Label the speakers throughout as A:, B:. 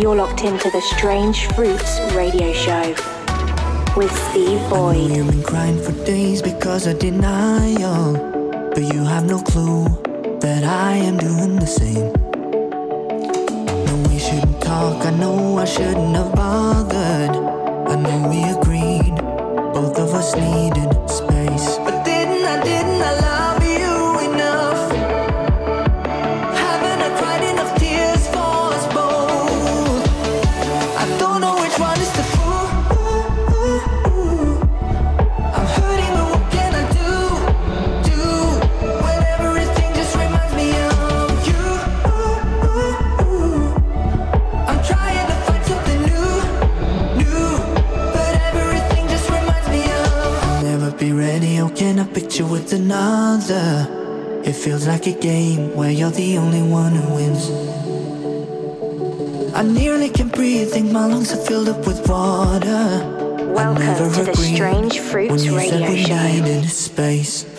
A: You're locked into the Strange Fruits radio show with Steve Boyd.
B: You've been crying for days because of denial, but you have no clue that I am doing the same. No, we shouldn't talk. I know I shouldn't have bothered. I know we agreed, both of us needed with another. It feels like a game where you're the only one who wins. I nearly can't breathe, think my lungs are filled up with water.
A: Welcome to the Strange Fruits Radio Show.
B: Space.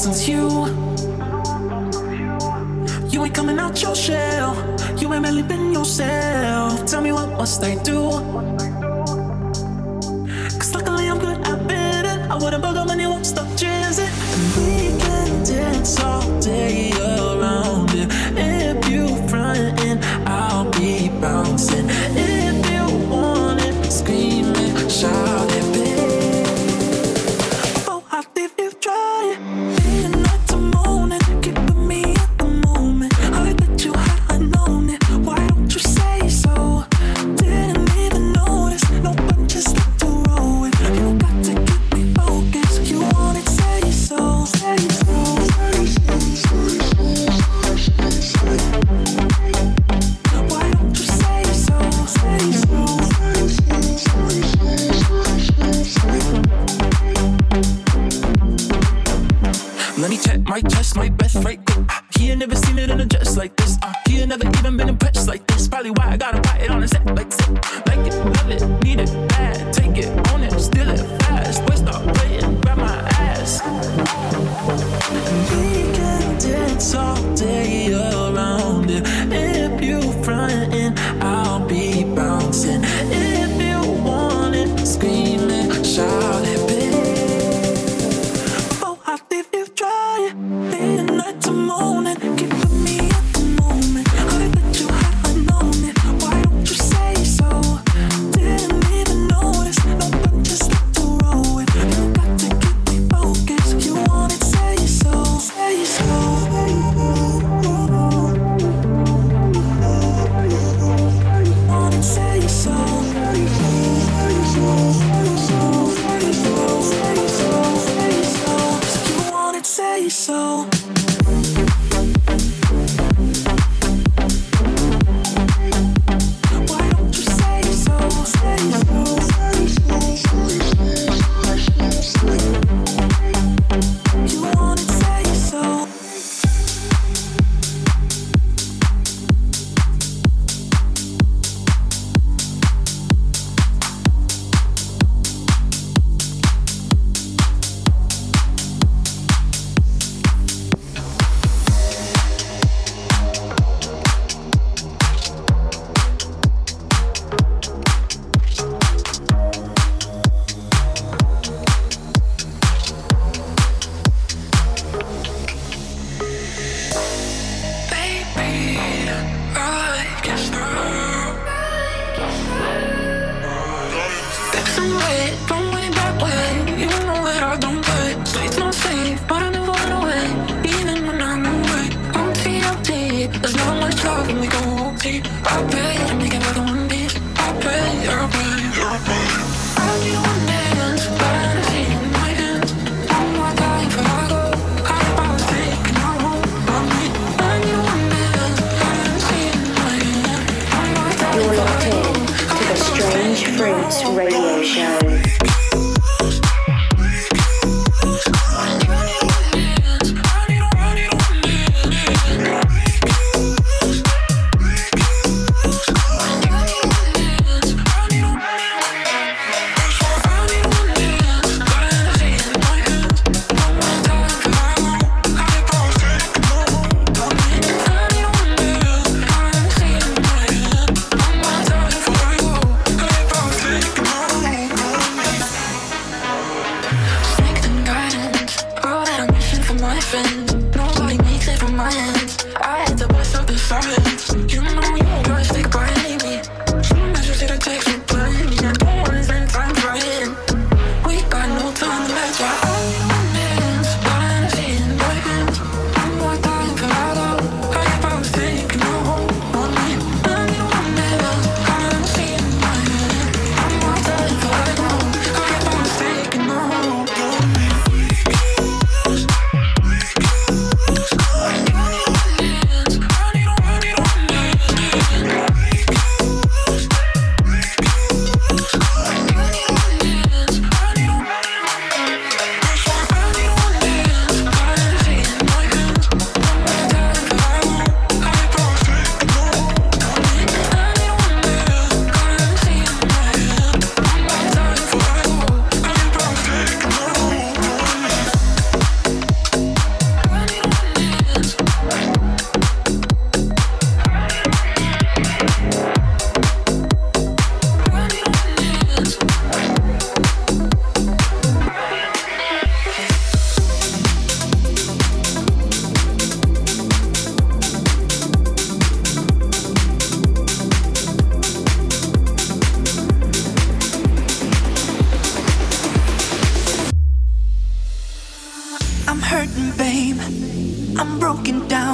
B: since you. You ain't coming out your shell. You ain't really been yourself. Tell me what must I do? Cause luckily I'm
C: good at it I wouldn't bug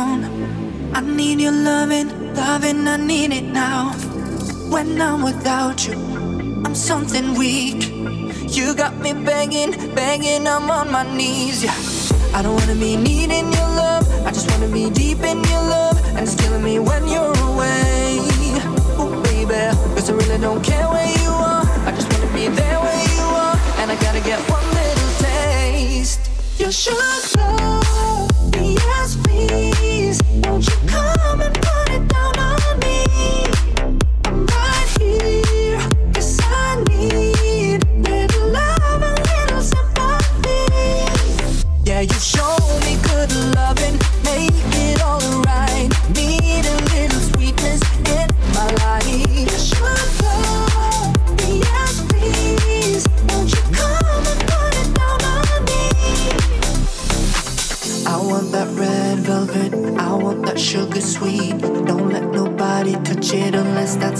C: down. I
D: need
B: your loving, loving, I need it now. When I'm without you, I'm something weak. You got me begging, begging, I'm on my knees. Yeah. I don't wanna be needing your love, I just wanna be deep in your love, and it's killing me when you're away. oh baby, cause I really don't care where you are, I just wanna be there where you are, and I gotta get one little taste. You should love me as me. Please, don't you come?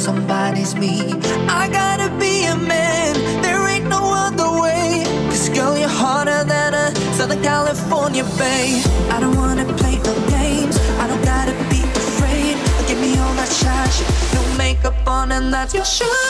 B: somebody's me. I gotta be a man, there ain't no other way. Cause girl, you're harder than a Southern California bay. I don't wanna play no games, I don't gotta be afraid. Give me all that shy shit, no makeup on, and that's your sugar.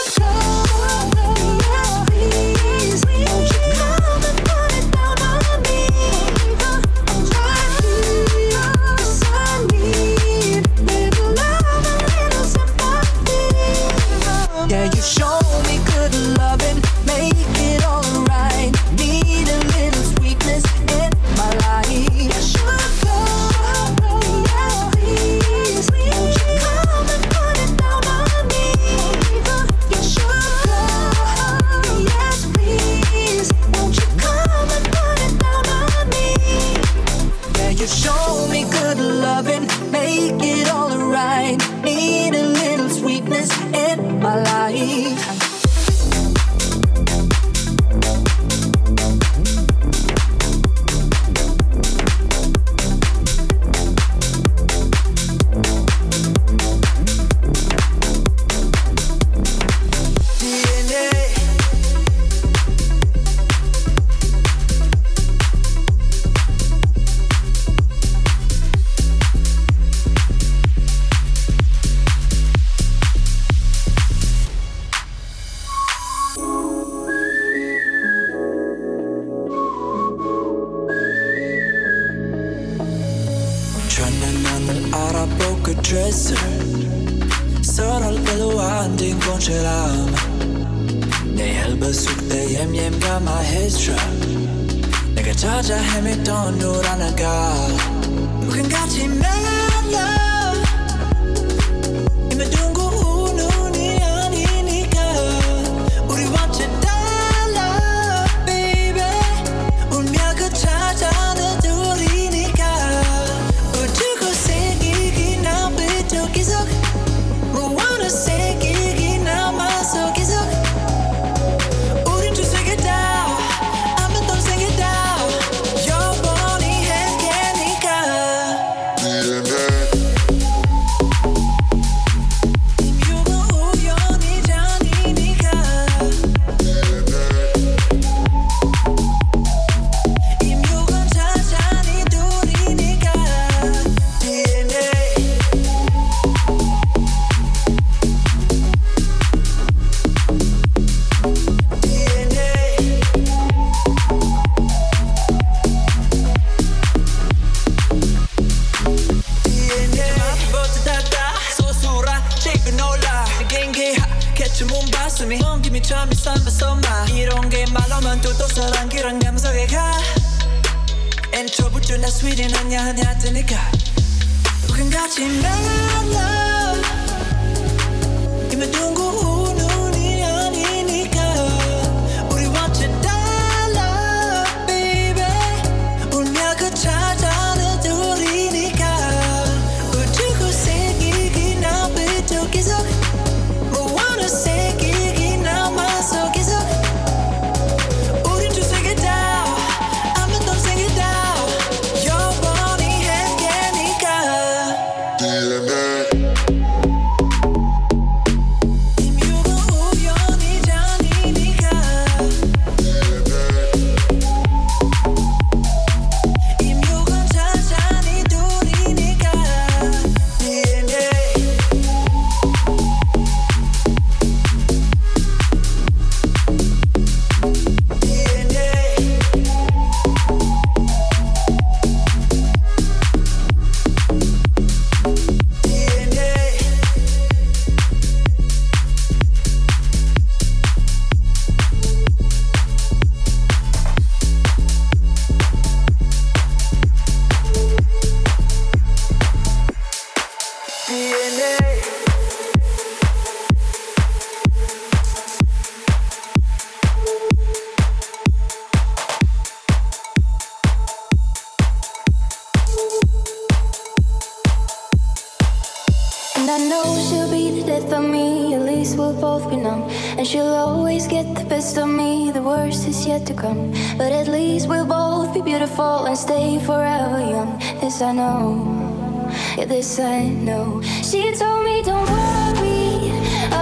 C: both be numb. And she'll always get the best of me, the worst is yet to come. But at least we'll both be beautiful and stay forever young. This I know, yeah, this I know. She told me, don't worry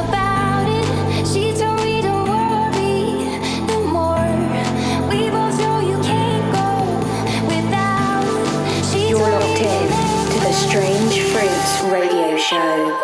C: about it. She told me, don't worry. We both know you can't go without. She
A: You're in to the Strange Fruits Radio Show.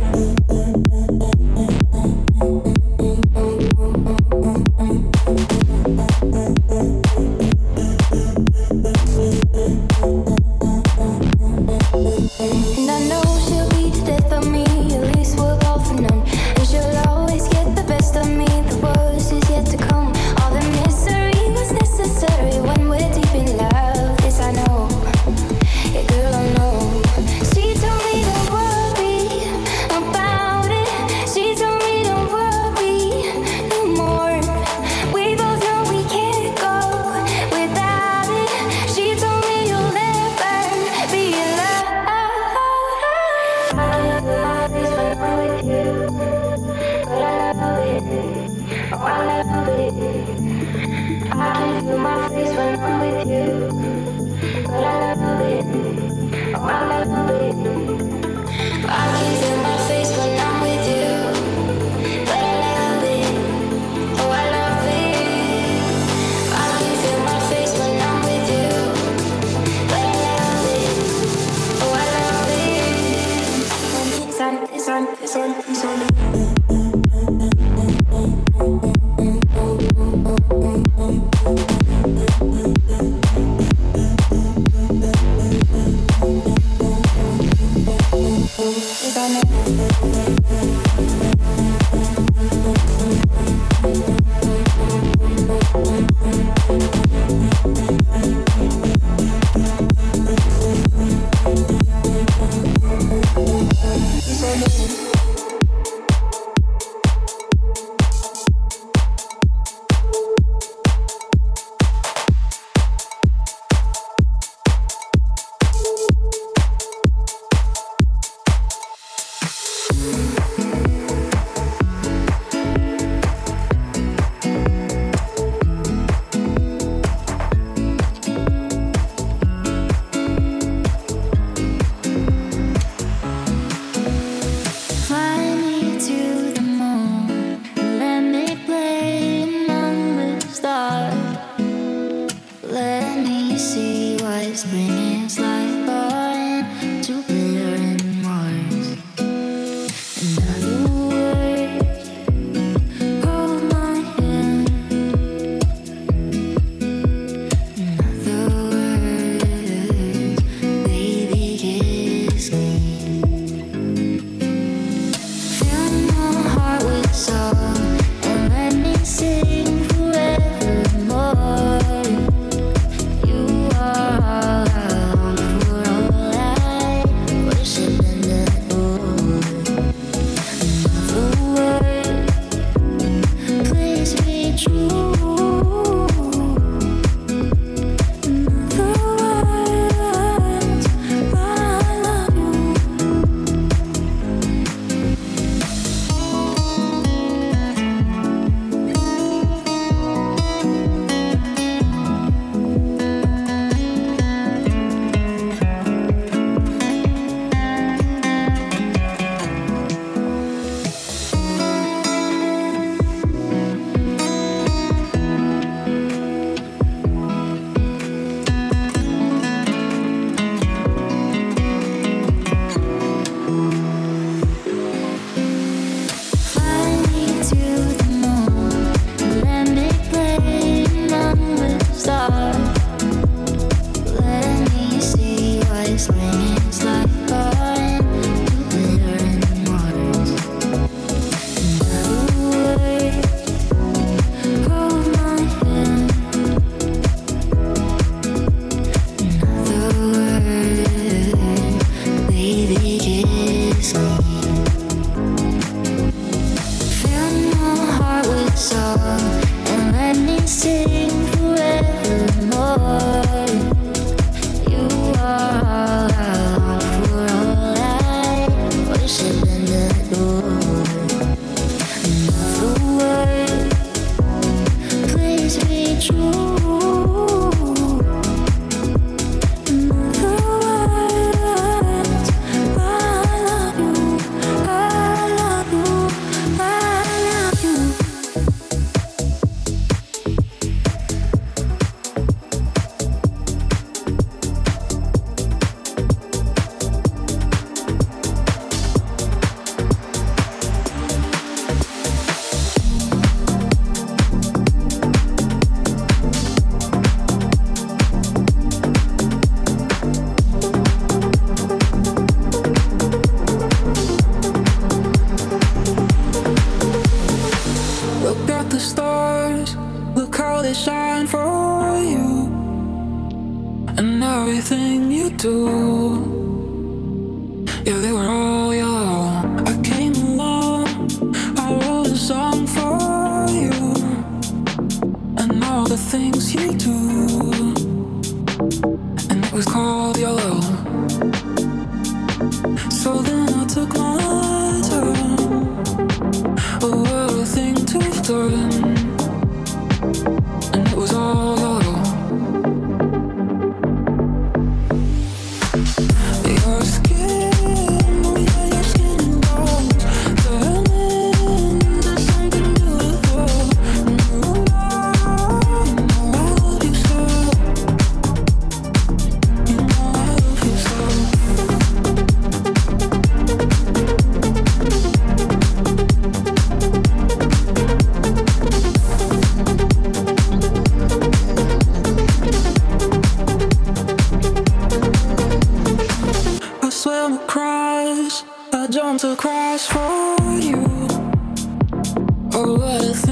E: for.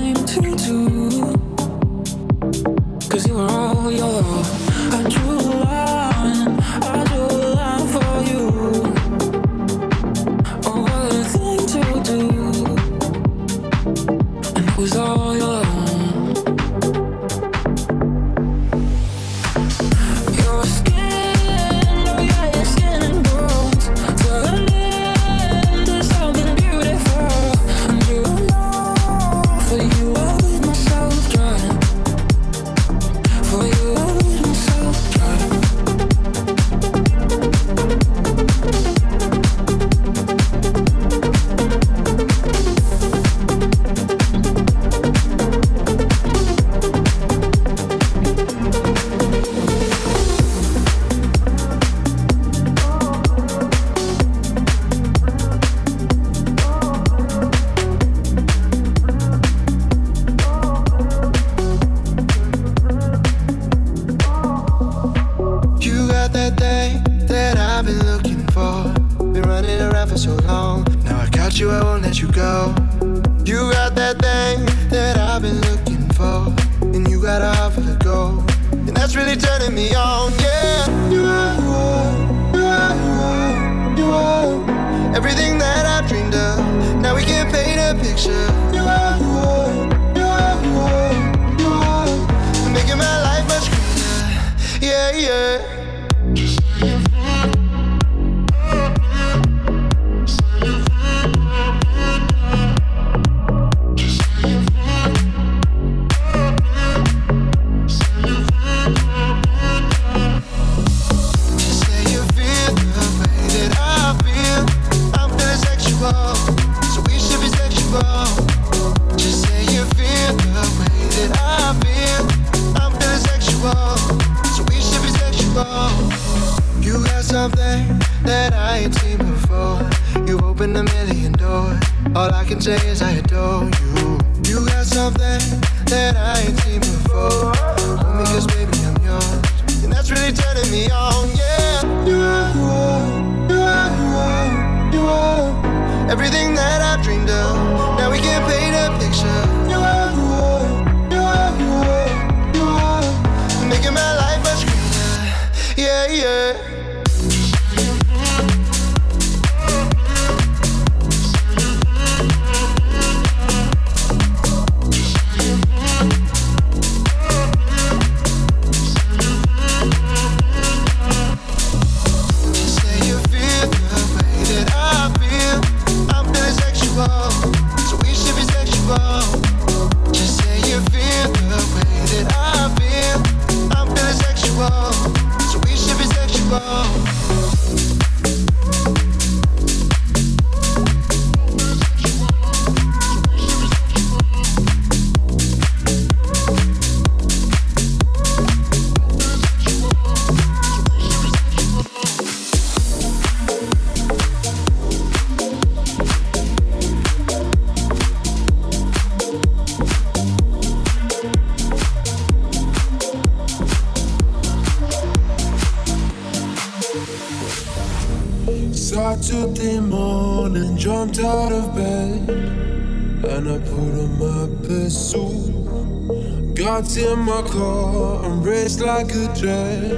E: In my
F: car and race like a jet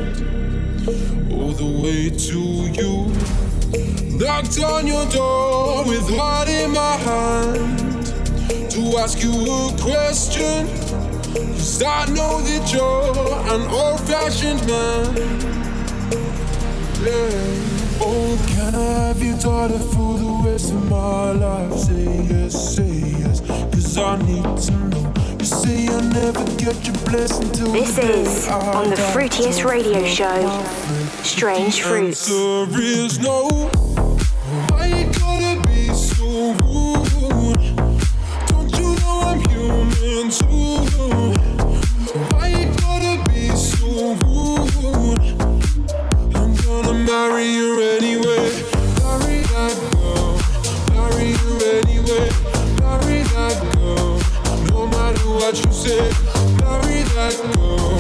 F: all the way way to you. Knocked on your door with heart in my hand to ask you a question. Cause I know that you're an old fashioned man. Yeah. Oh, can I have your daughter for the rest of my life? Say yes, say yes. Cause I need to know. You say I never get your blessing till
A: This is on the fruitiest radio show, Strange Fruits.
F: Marry that girl.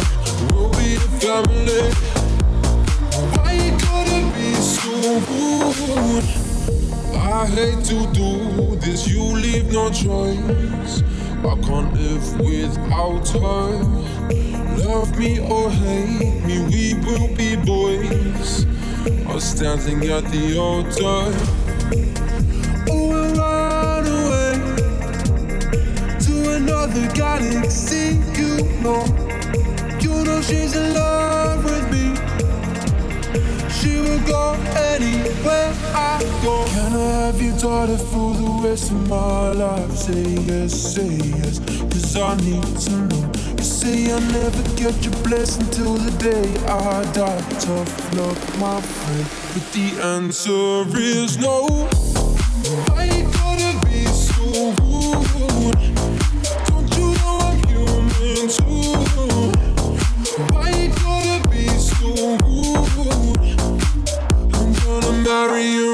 F: We'll be family. Why you gotta be so rude? I hate to do this, you leave no choice. I can't live without her. Love me or hate me, we will be boys. Are standing at the altar. Another galaxy. You know, you know she's in love with me. She will go anywhere I go. Can I have your daughter for the rest of my life? Say yes, say yes, cause I need to know. You say I never get your blessing till the day I die. Tough luck, my friend, but the answer is no. You gotta be so rude? Marry you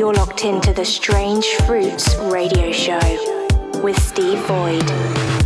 G: You're locked into the Strange Fruits radio show with Steve
C: Boyd.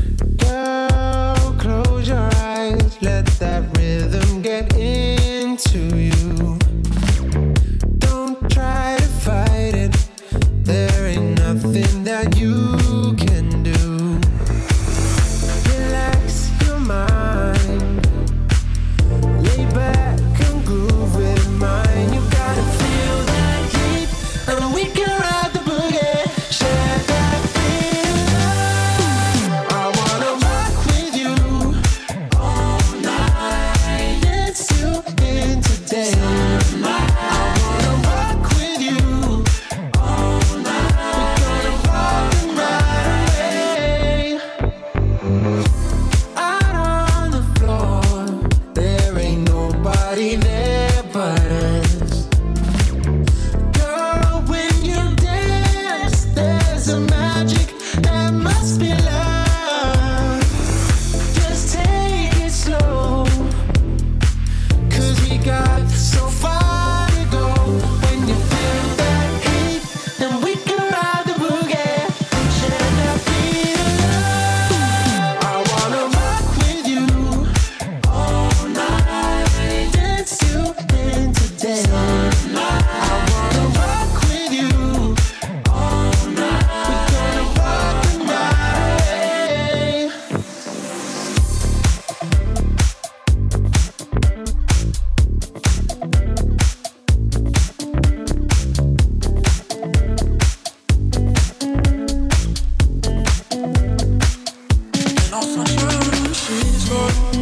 C: Lord.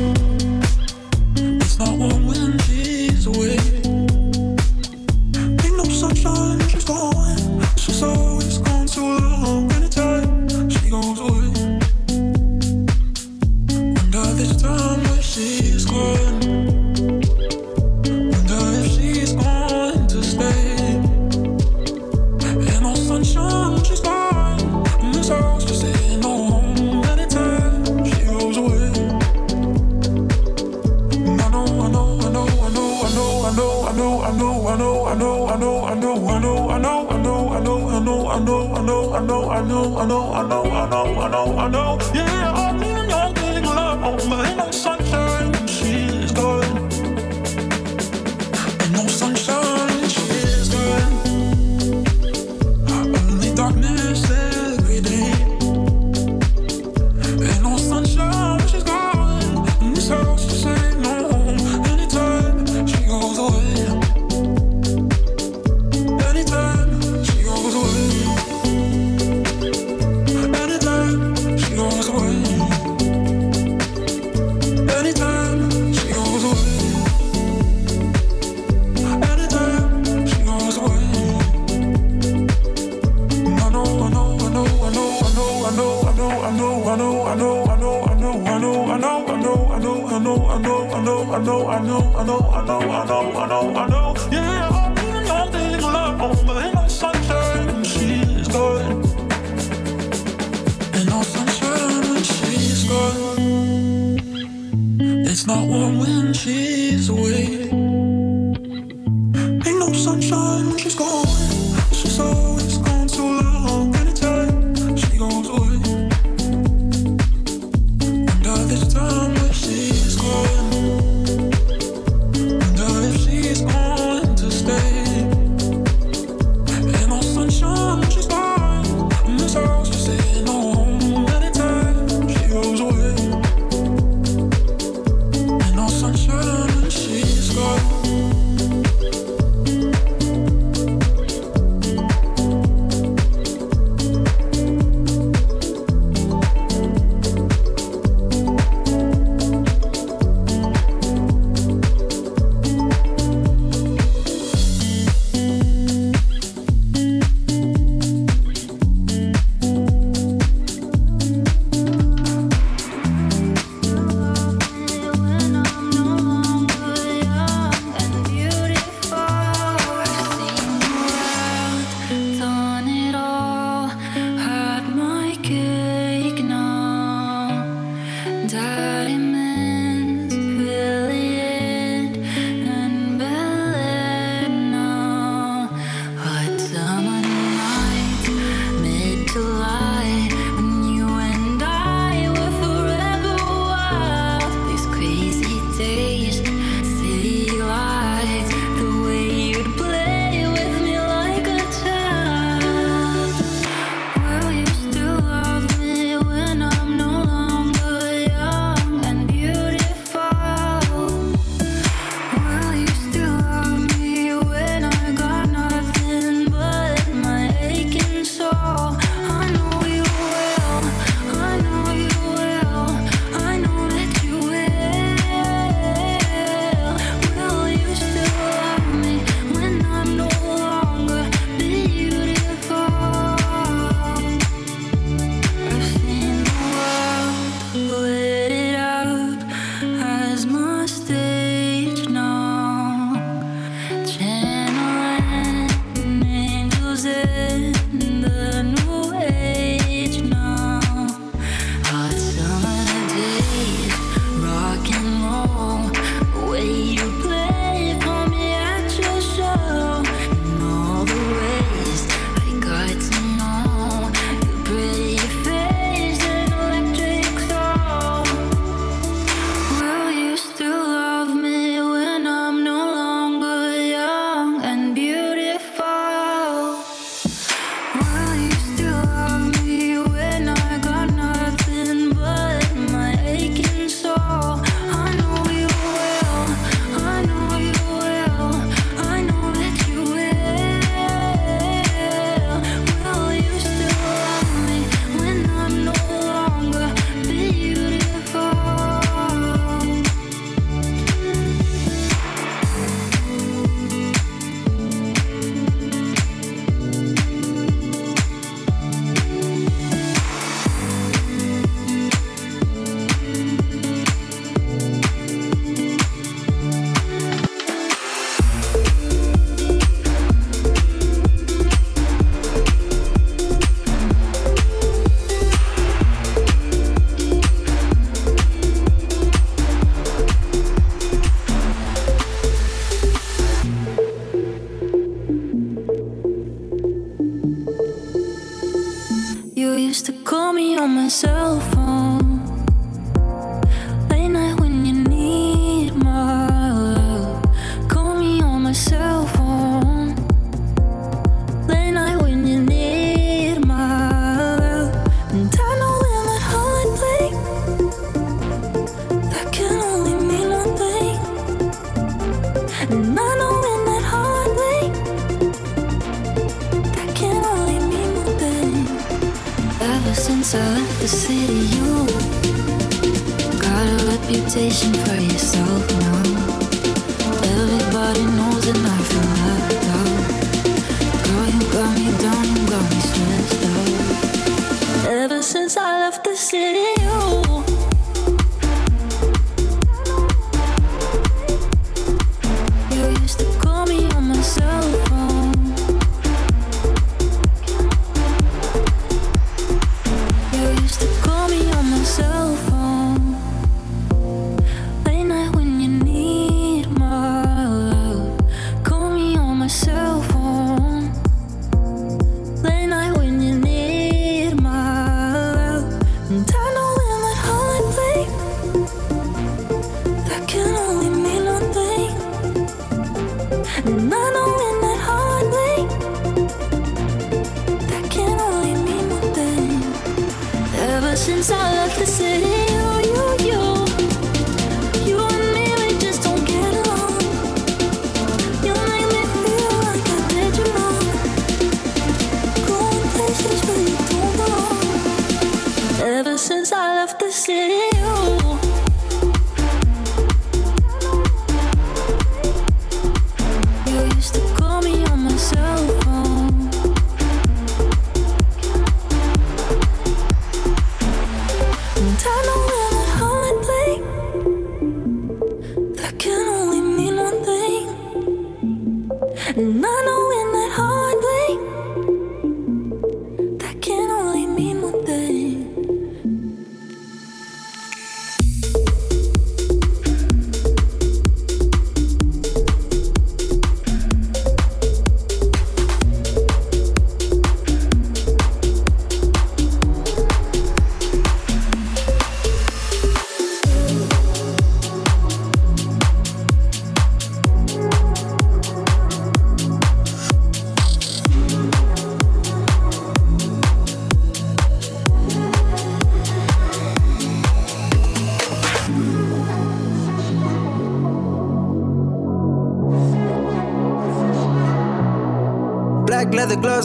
C: she's gone. Call me on my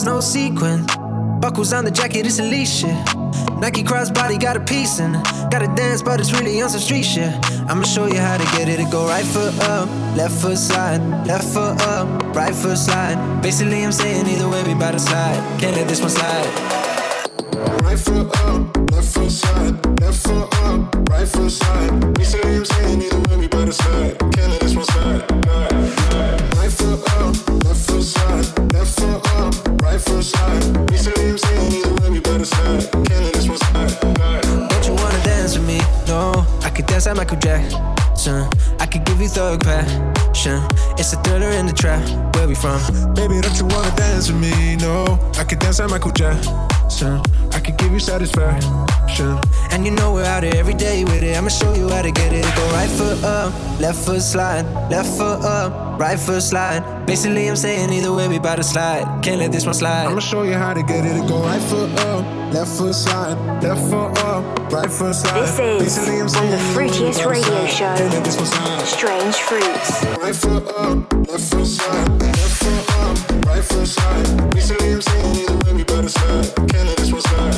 H: No sequin. Buckles on the jacket, it's Alicia. Nike crossbody got a piece in. Gotta dance, but it's really on some street shit. I'ma show you how to get it. It go right foot up, left foot slide, left foot up, right foot slide. Basically, I'm saying either way, we bout to slide. Can't let this one slide.
F: Right foot up,
H: thug passion. It's a thriller in the trap. Where we from?
F: Baby, don't you wanna dance with me? No, I could dance like Michael Jackson. I could give you satisfaction.
H: And you know we're out here every day with it. I'ma show you how to get it. Go right foot up, left foot slide, left foot up, right foot slide. Basically, I'm saying either way, we bout to slide. Can't let this one slide.
F: I'ma show you how to get it. Go right foot up, left foot slide, left foot up, right slide.
A: This is on the
F: either way, we
A: fruitiest radio show.
F: Can't let this one slide.
A: Strange Fruits.
F: Right foot up, left foot left foot up, right foot. Basically, I'm saying either way, we better slide. Can't let this one slide.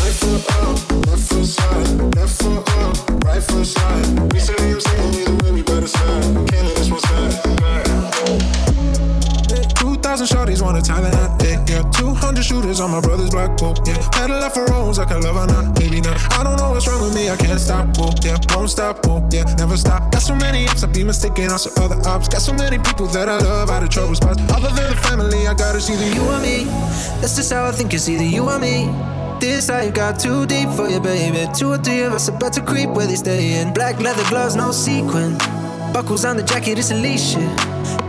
F: Right foot up, left foot left foot up, right foot. Basically, I'm saying either way, we better slide. Can't let this one slide. 2,000 shorties want a Thailand hot dick, yeah. 200 shooters on my brother's black whoa, yeah. Pedal off for rolls like I love or not, maybe not. I don't know what's wrong with me, I can't stop, whoa, yeah. Won't stop, whoa, yeah. Never stop. Got so many ups, I be mistaken on some other ops. Got so many people that I love out of trouble spots. Other than the family, I gotta see the
H: you or me. That's just how I think it's either you or me. This life got too deep for you, baby. Two or three of us about to creep where they staying. Black leather gloves, no sequin. Buckles on the jacket, it's elite shit.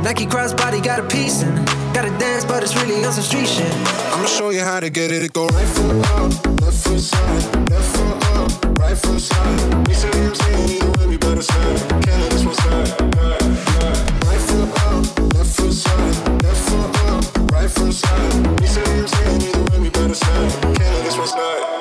H: Nike crossbody got a piece in. Gotta dance, but it's really on some street shit.
C: I'ma show you how to get it. It go right foot up, left foot side, left foot up, right foot side. We say you see you and we better side. Can't let this one slide. Right foot up, left foot side, left foot up, right foot side. We say you see you and we better side. Can't let this one slide.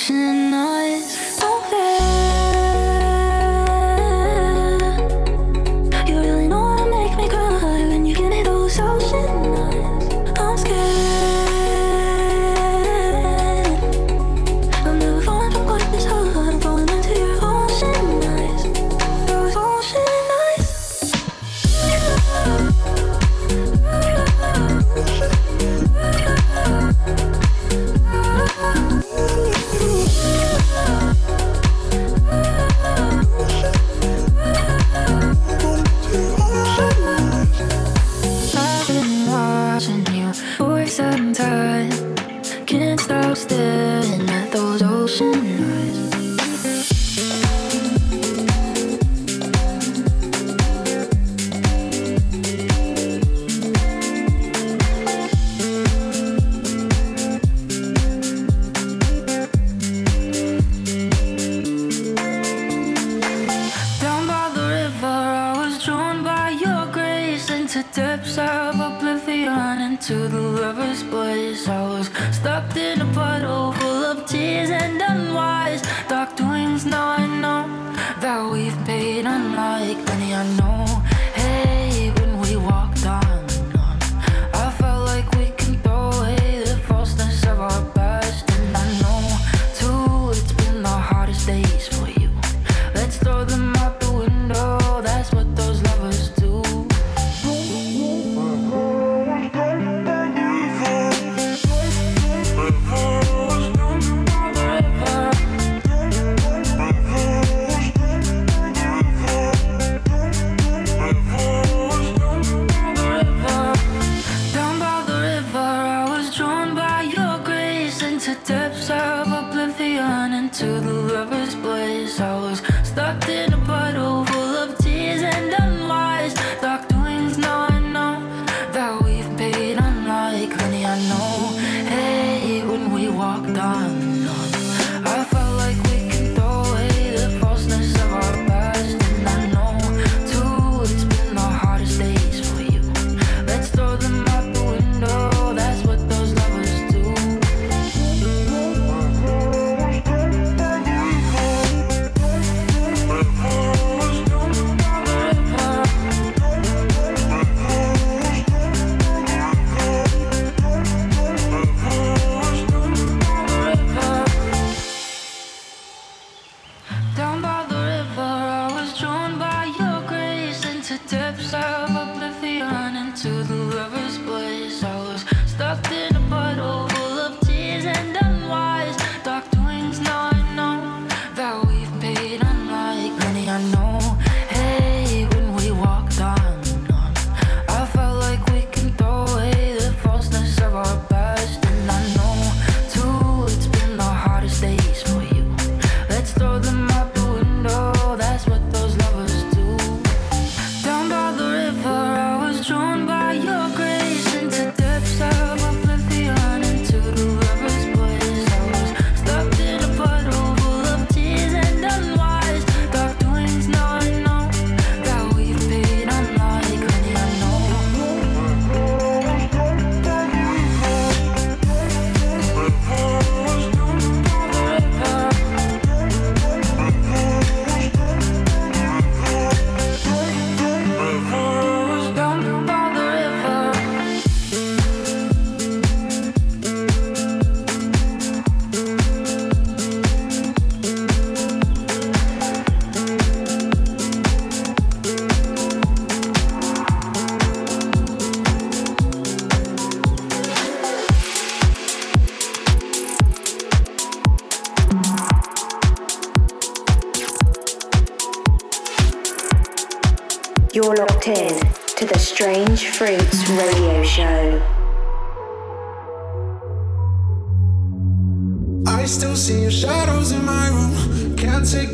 F: 是。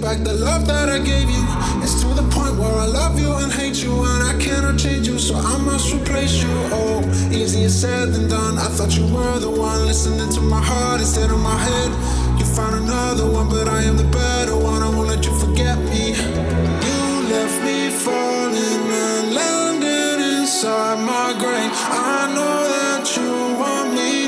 F: Back the love that I gave you. It's to the point where I love you and hate you, and I cannot change you, so I must replace you. Oh, easier said than done. I thought you were the one listening to my heart instead of my head. You found another one, but I am the better one. I won't let you forget me. You left me falling and landing inside my grave. I know that you want me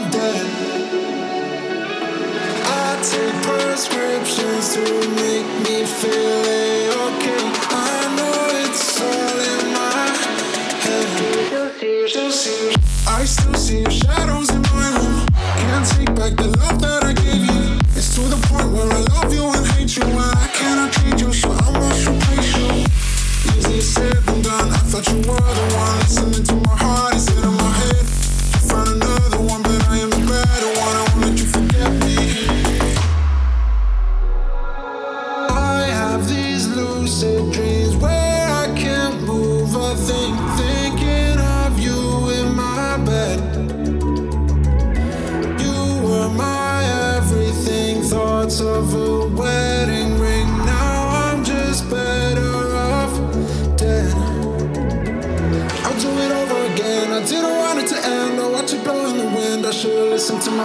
F: dead. I take prescriptions to make me feel okay. I know it's all in my head. Still see, still see. I still see your shadows in my room. Can't take back the love that I gave you. It's to the point where I love you and done. I thought you were the one listening to my heart instead of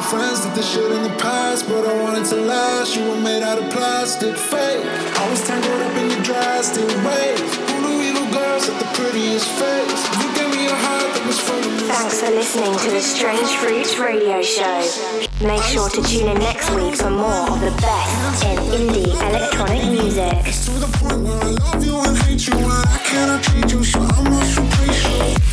F: friends, did this shit in the past, but I wanted to last. You were made out of plastic, fake. I was tangled up in your drastic ways. Who knew evil girls had the prettiest face? You gave me a heart that was full of
A: Thanks for listening to the Strange Fruits radio show. Make sure to tune in next week for more of the best in indie electronic music.
F: It's to the point where I love you and hate you, and I cannot change you, so I must replace